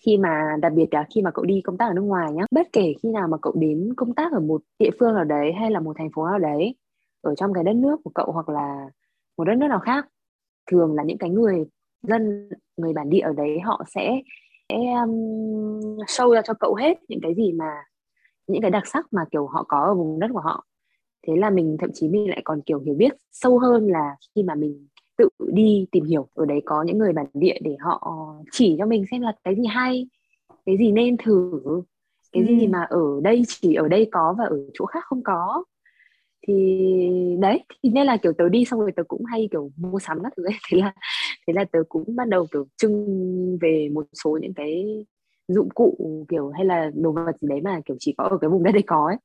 khi mà đặc biệt là khi mà cậu đi công tác ở nước ngoài nhé. bất kể khi nào mà cậu đến công tác ở một địa phương nào đấy hay là một thành phố nào đấy ở trong cái đất nước của cậu hoặc là một đất nước nào khác thường là những cái người dân người bản địa ở đấy họ sẽ, sẽ um, show ra cho cậu hết những cái gì mà những cái đặc sắc mà kiểu họ có ở vùng đất của họ thế là mình thậm chí mình lại còn kiểu hiểu biết sâu hơn là khi mà mình tự đi tìm hiểu ở đấy có những người bản địa để họ chỉ cho mình xem là cái gì hay cái gì nên thử cái ừ. gì mà ở đây chỉ ở đây có và ở chỗ khác không có. Thì đấy thì nên là kiểu tớ đi xong rồi tớ cũng hay kiểu mua sắm các thứ ấy. Thế là thế là tớ cũng bắt đầu kiểu trưng về một số những cái dụng cụ kiểu hay là đồ vật gì đấy mà kiểu chỉ có ở cái vùng đất đấy có ấy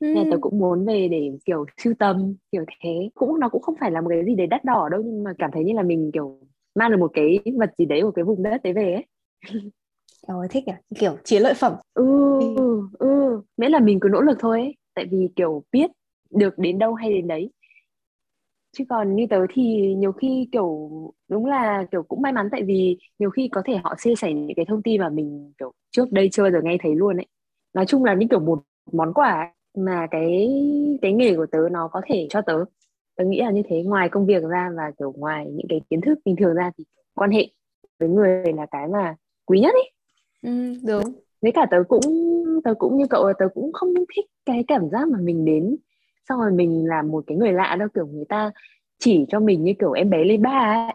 ừ. nên tớ cũng muốn về để kiểu sưu tầm kiểu thế. Cũng nó cũng không phải là một cái gì đấy đắt đỏ đâu nhưng mà cảm thấy như là mình kiểu mang được một cái vật gì đấy của cái vùng đất đấy về ấy. Ôi thích à kiểu chiến lợi phẩm. Ừ ừ, ừ. miễn là mình cứ nỗ lực thôi ấy. tại vì kiểu biết được đến đâu hay đến đấy. Chứ còn như tớ thì nhiều khi kiểu đúng là kiểu cũng may mắn tại vì nhiều khi có thể họ chia sẻ những cái thông tin mà mình kiểu trước đây chưa bao giờ nghe thấy luôn ấy. Nói chung là như kiểu một món quà mà cái cái nghề của tớ nó có thể cho tớ. Tớ nghĩ là như thế ngoài công việc ra và kiểu ngoài những cái kiến thức bình thường ra thì quan hệ với người là cái mà quý nhất ấy. Ừ, đúng. Với cả tớ cũng tớ cũng như cậu là tớ cũng không thích cái cảm giác mà mình đến xong rồi mình là một cái người lạ đâu kiểu người ta chỉ cho mình như kiểu em bé lên ba ấy.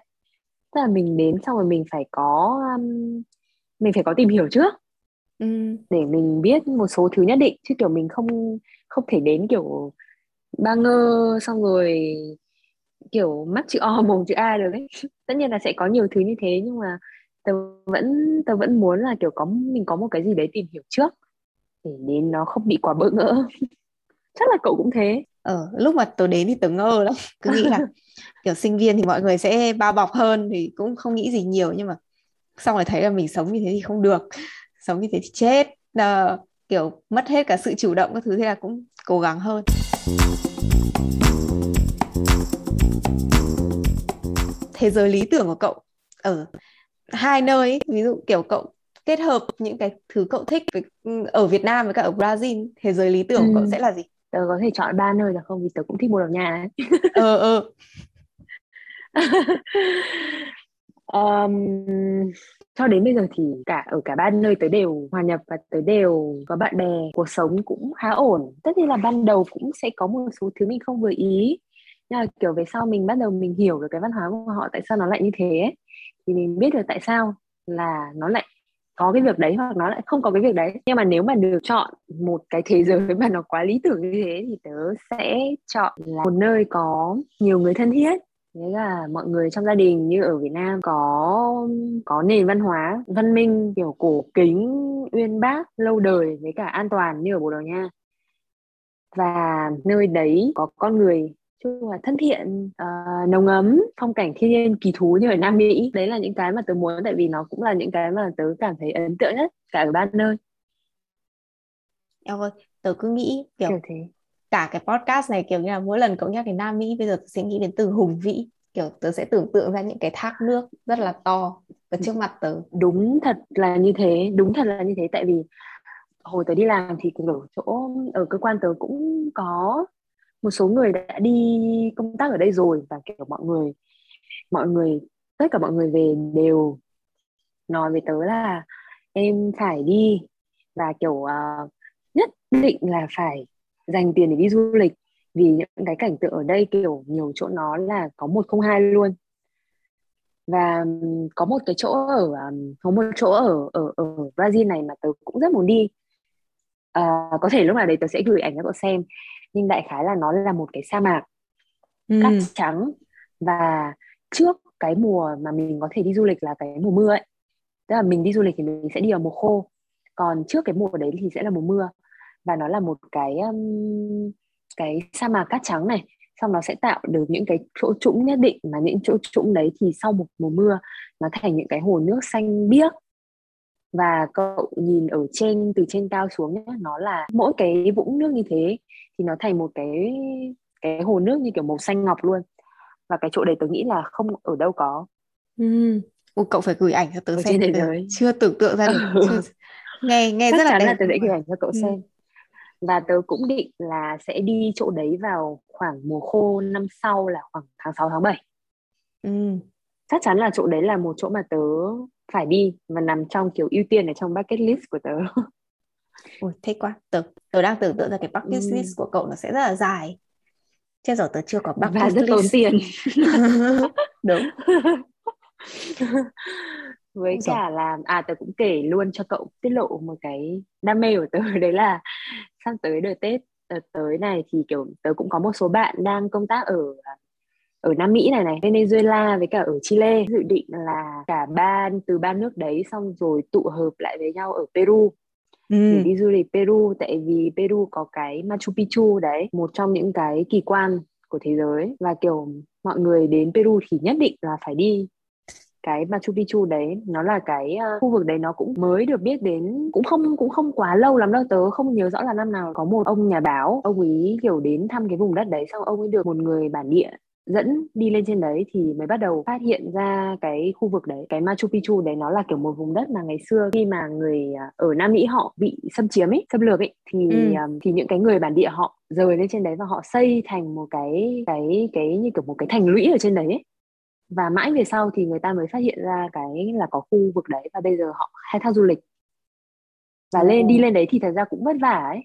Tức là mình đến xong rồi mình phải có um, mình phải có tìm hiểu trước ừ. để mình biết một số thứ nhất định chứ kiểu mình không không thể đến kiểu ba ngơ xong rồi kiểu mắt chữ O mồm chữ A được ấy. Tất nhiên là sẽ có nhiều thứ như thế nhưng mà tớ vẫn tớ vẫn muốn là kiểu có mình có một cái gì đấy tìm hiểu trước để đến nó không bị quá bỡ ngỡ. Chắc là cậu cũng thế. Ờ lúc mà tôi đến thì tớ ngơ lắm. Cứ nghĩ là kiểu sinh viên thì mọi người sẽ bao bọc hơn thì cũng không nghĩ gì nhiều nhưng mà xong rồi thấy là mình sống như thế thì không được sống như thế thì chết à, kiểu mất hết cả sự chủ động các thứ thế là cũng cố gắng hơn thế giới lý tưởng của cậu ở hai nơi ấy, ví dụ kiểu cậu kết hợp những cái thứ cậu thích với, ở Việt Nam với cả ở Brazil thế giới lý tưởng ừ. của cậu ừ. sẽ là gì tớ có thể chọn ba nơi được không vì tớ cũng thích Bồ Đào Nha ấy. ờ ờ um, cho đến bây giờ thì cả, ở cả ba nơi tới đều hòa nhập và tới đều có bạn bè, cuộc sống cũng khá ổn tất nhiên là ban đầu cũng sẽ có một số thứ mình không vừa ý nhưng mà, kiểu, về sau mình bắt đầu mình hiểu được cái văn hóa của họ, tại sao nó lại như thế ấy. thì mình biết được tại sao là nó lại có cái việc đấy hoặc nó lại không có cái việc đấy nhưng mà nếu mà được chọn một cái thế giới mà nó quá lý tưởng như thế thì tớ sẽ chọn là một nơi có nhiều người thân thiết Thế là mọi người trong gia đình như ở Việt Nam có có nền văn hóa văn minh kiểu cổ kính uyên bác lâu đời với cả an toàn như ở Bồ Đào Nha. Và nơi đấy có con người chung là thân thiện uh, nồng ấm phong cảnh thiên nhiên kỳ thú như ở Nam Mỹ. Đấy là những cái mà tớ muốn tại vì nó cũng là những cái mà tớ cảm thấy ấn tượng nhất cả ở ba nơi. Em ơi tớ cứ nghĩ kiểu, kiểu thế cả cái podcast này kiểu như là mỗi lần cậu nhắc đến Nam Mỹ bây giờ tớ sẽ nghĩ đến từ hùng vĩ. Kiểu tớ sẽ tưởng tượng ra những cái thác nước rất là to. Ở trước mặt tớ. Đúng thật là như thế đúng thật là như thế. Tại vì hồi tớ đi làm thì ở chỗ ở cơ quan tớ cũng có một số người đã đi công tác ở đây rồi. Và kiểu mọi người mọi người tất cả mọi người về đều nói với tớ là em phải đi. Và kiểu uh, nhất định là phải dành tiền để đi du lịch. Vì những cái cảnh tượng ở đây kiểu nhiều chỗ nó là có một không hai luôn. Và có một cái chỗ ở có một chỗ ở ở ở Brazil này mà tớ cũng rất muốn đi. À, có thể lúc nào đấy tớ sẽ gửi ảnh cho cậu xem nhưng đại khái là nó là một cái sa mạc ừ. cát trắng. Và trước cái mùa mà mình có thể đi du lịch là cái mùa mưa ấy. Tức là mình đi du lịch thì mình sẽ đi vào mùa khô. Còn trước cái mùa đấy thì sẽ là mùa mưa và nó là một cái um, cái sa mạc cát trắng này xong nó sẽ tạo được những cái chỗ trũng nhất định mà những chỗ trũng đấy thì sau một mùa mưa nó thành những cái hồ nước xanh biếc và cậu nhìn ở trên từ trên cao xuống nhé nó là mỗi cái vũng nước như thế thì nó thành một cái cái hồ nước như kiểu màu xanh ngọc luôn và cái chỗ đấy tớ nghĩ là không ở đâu có ừ. Ủa, cậu phải gửi ảnh cho tớ xem thế giới. chưa tưởng tượng ra được chưa... nghe nghe Chắc rất là đẹp là tớ sẽ gửi ảnh cho cậu ừ. xem và tớ cũng định là sẽ đi chỗ đấy vào khoảng mùa khô năm sau là khoảng tháng 6 tháng 7 ừ. chắc chắn là chỗ đấy là một chỗ mà tớ phải đi và nằm trong kiểu ưu tiên ở trong bucket list của tớ. Ôi, thích quá. Tớ, tớ đang tưởng tượng ra cái bucket ừ. list của cậu nó sẽ rất là dài. Chứ giờ tớ chưa có bucket và rất tốn tiền. Đúng. Với đúng cả rồi. là à tớ cũng kể luôn cho cậu tiết lộ một cái đam mê của tớ đấy là sắp tới đợt tết đợt tới này thì kiểu tớ cũng có một số bạn đang công tác ở ở Nam Mỹ này này, Venezuela với cả ở Chile. Dự định là cả ba từ ba nước đấy xong rồi tụ hợp lại với nhau ở Peru. Ừ. đi du lịch Peru tại vì Peru có cái Machu Picchu đấy một trong những cái kỳ quan của thế giới. Và kiểu mọi người đến Peru thì nhất định là phải đi cái Machu Picchu đấy nó là cái uh, khu vực đấy nó cũng mới được biết đến cũng không cũng không quá lâu lắm đâu tớ không nhớ rõ là năm nào có một ông nhà báo ông ấy kiểu đến thăm cái vùng đất đấy xong ông ấy được một người bản địa dẫn đi lên trên đấy thì mới bắt đầu phát hiện ra cái khu vực đấy cái Machu Picchu đấy nó là kiểu một vùng đất mà ngày xưa khi mà người à, ở Nam Mỹ họ bị xâm chiếm ấy xâm lược ấy thì ừ. um, thì những cái người bản địa họ rời lên trên đấy và họ xây thành một cái cái cái như kiểu một cái thành lũy ở trên đấy ấy và mãi về sau thì người ta mới phát hiện ra cái là có khu vực đấy và bây giờ họ khai thác du lịch. Và lên đi lên đấy thì thật ra cũng vất vả ấy.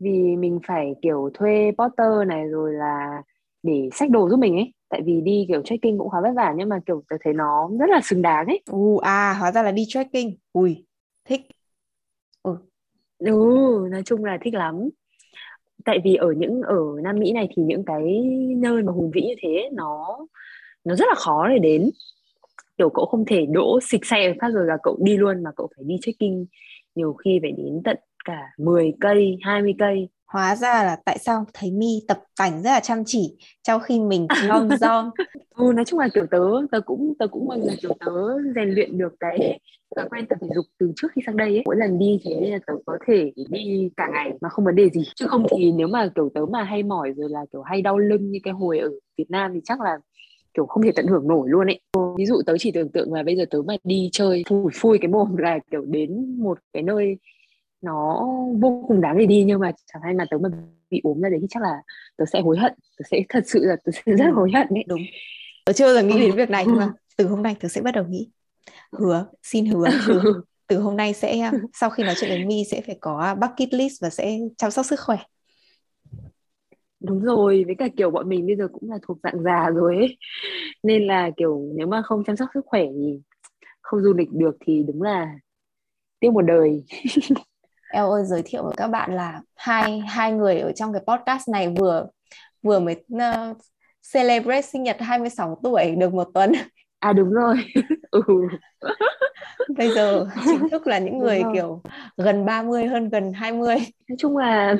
Vì mình phải kiểu thuê porter này rồi là để xách đồ giúp mình ấy. Tại vì đi kiểu trekking cũng khá vất vả nhưng mà kiểu tôi thấy nó rất là xứng đáng ấy. U à hóa ra là đi trekking. Ui thích. Ừ. ừ nói chung là thích lắm. Tại vì ở những ở Nam Mỹ này thì những cái nơi mà hùng vĩ như thế nó nó rất là khó để đến. Kiểu cậu không thể đỗ xịch xe phát rồi là cậu đi luôn mà cậu phải đi trekking. Nhiều khi phải đến tận cả 10 cây 20 cây. Hóa ra là tại sao thấy mi tập tành rất là chăm chỉ trong khi mình non don ừ, nói chung là kiểu tớ tớ cũng tớ cũng mong là kiểu tớ rèn luyện được cái thói quen tập thể dục từ trước khi sang đây ấy. Mỗi lần đi thế nên là tớ có thể đi cả ngày mà không vấn đề gì. Chứ không thì nếu mà kiểu tớ mà hay mỏi rồi là kiểu hay đau lưng như cái hồi ở Việt Nam thì chắc là kiểu không thể tận hưởng nổi luôn ấy. Ví dụ tớ chỉ tưởng tượng là bây giờ tớ mà đi chơi phủi phui cái mồm là kiểu đến một cái nơi nó vô cùng đáng để đi nhưng mà chẳng hay mà tớ mà bị ốm ra đấy thì chắc là tớ sẽ hối hận. Tớ sẽ thật sự là tớ sẽ rất hối hận đấy đúng. Tớ chưa giờ nghĩ đến việc này nhưng mà từ hôm nay tớ sẽ bắt đầu nghĩ. Hứa xin hứa từ, từ hôm nay sẽ sau khi nói chuyện với mi sẽ phải có bucket list và sẽ chăm sóc sức khỏe đúng rồi với cả kiểu bọn mình bây giờ cũng là thuộc dạng già rồi ấy nên là kiểu nếu mà không chăm sóc sức khỏe thì không du lịch được thì đúng là tiếc một đời Eo ơi giới thiệu với các bạn là hai hai người ở trong cái podcast này vừa vừa mới uh, celebrate sinh nhật 26 tuổi được một tuần. À đúng rồi. ừ. Bây giờ chính thức là những người kiểu gần 30 hơn gần 20. Nói chung là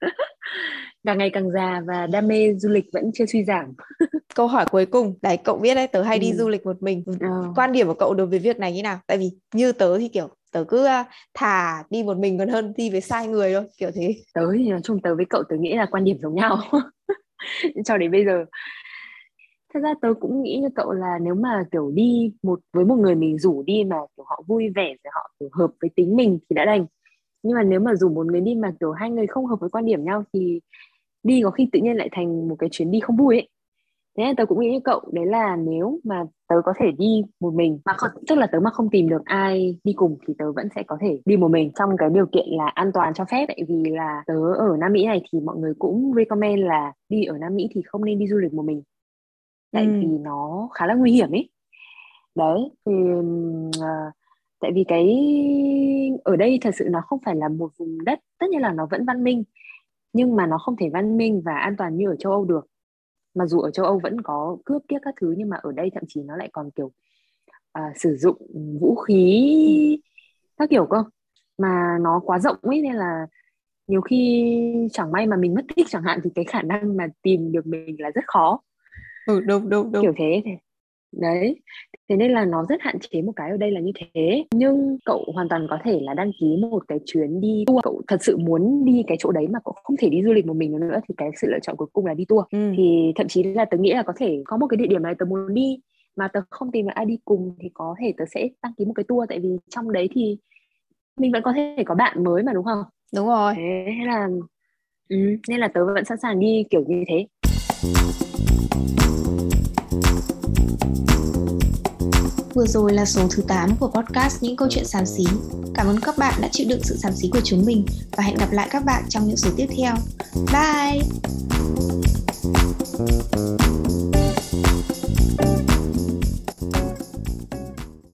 càng ngày càng già và đam mê du lịch vẫn chưa suy giảm. Câu hỏi cuối cùng, đấy cậu biết đấy, tớ hay ừ. đi du lịch một mình. Ừ. Quan điểm của cậu đối với việc này như nào? Tại vì như tớ thì kiểu tớ cứ uh, thà đi một mình còn hơn đi với sai người thôi, kiểu thế. Tớ thì nói chung tớ với cậu tớ nghĩ là quan điểm giống nhau. cho đến bây giờ thật ra tớ cũng nghĩ như cậu là nếu mà kiểu đi một với một người mình rủ đi mà kiểu họ vui vẻ và họ kiểu hợp với tính mình thì đã đành nhưng mà nếu mà rủ một người đi mà kiểu hai người không hợp với quan điểm nhau thì đi có khi tự nhiên lại thành một cái chuyến đi không vui ấy. Thế nên tớ cũng nghĩ như cậu đấy là nếu mà tớ có thể đi một mình mà không, tức là tớ mà không tìm được ai đi cùng thì tớ vẫn sẽ có thể đi một mình trong cái điều kiện là an toàn cho phép tại vì là tớ ở Nam Mỹ này thì mọi người cũng recommend là đi ở Nam Mỹ thì không nên đi du lịch một mình. Tại ừ. vì nó khá là nguy hiểm ấy. Đấy thì uh, tại vì cái ở đây thật sự nó không phải là một vùng đất tất nhiên là nó vẫn văn minh nhưng mà nó không thể văn minh và an toàn như ở châu Âu được. Mà dù ở châu Âu vẫn có cướp kiếp các thứ nhưng mà ở đây thậm chí nó lại còn kiểu uh, sử dụng vũ khí các kiểu cơ. Mà nó quá rộng ấy nên là nhiều khi chẳng may mà mình mất tích chẳng hạn thì cái khả năng mà tìm được mình là rất khó. Ừ đúng đúng đúng kiểu thế đấy thế nên là nó rất hạn chế một cái ở đây là như thế. Nhưng cậu hoàn toàn có thể là đăng ký một cái chuyến đi tour. Cậu thật sự muốn đi cái chỗ đấy mà cậu không thể đi du lịch một mình nữa thì cái sự lựa chọn cuối cùng là đi tour. Ừ. thì thậm chí là tớ nghĩ là có thể có một cái địa điểm này tớ muốn đi mà tớ không tìm được ai đi cùng thì có thể tớ sẽ đăng ký một cái tour. Tại vì trong đấy thì mình vẫn có thể có bạn mới mà đúng không? Đúng rồi. Thế là ừ, nên là tớ vẫn sẵn sàng đi kiểu như thế Vừa rồi là số thứ 8 của podcast Những câu chuyện xàm xí. Cảm ơn các bạn đã chịu đựng sự xàm xí của chúng mình và hẹn gặp lại các bạn trong những số tiếp theo. Bye!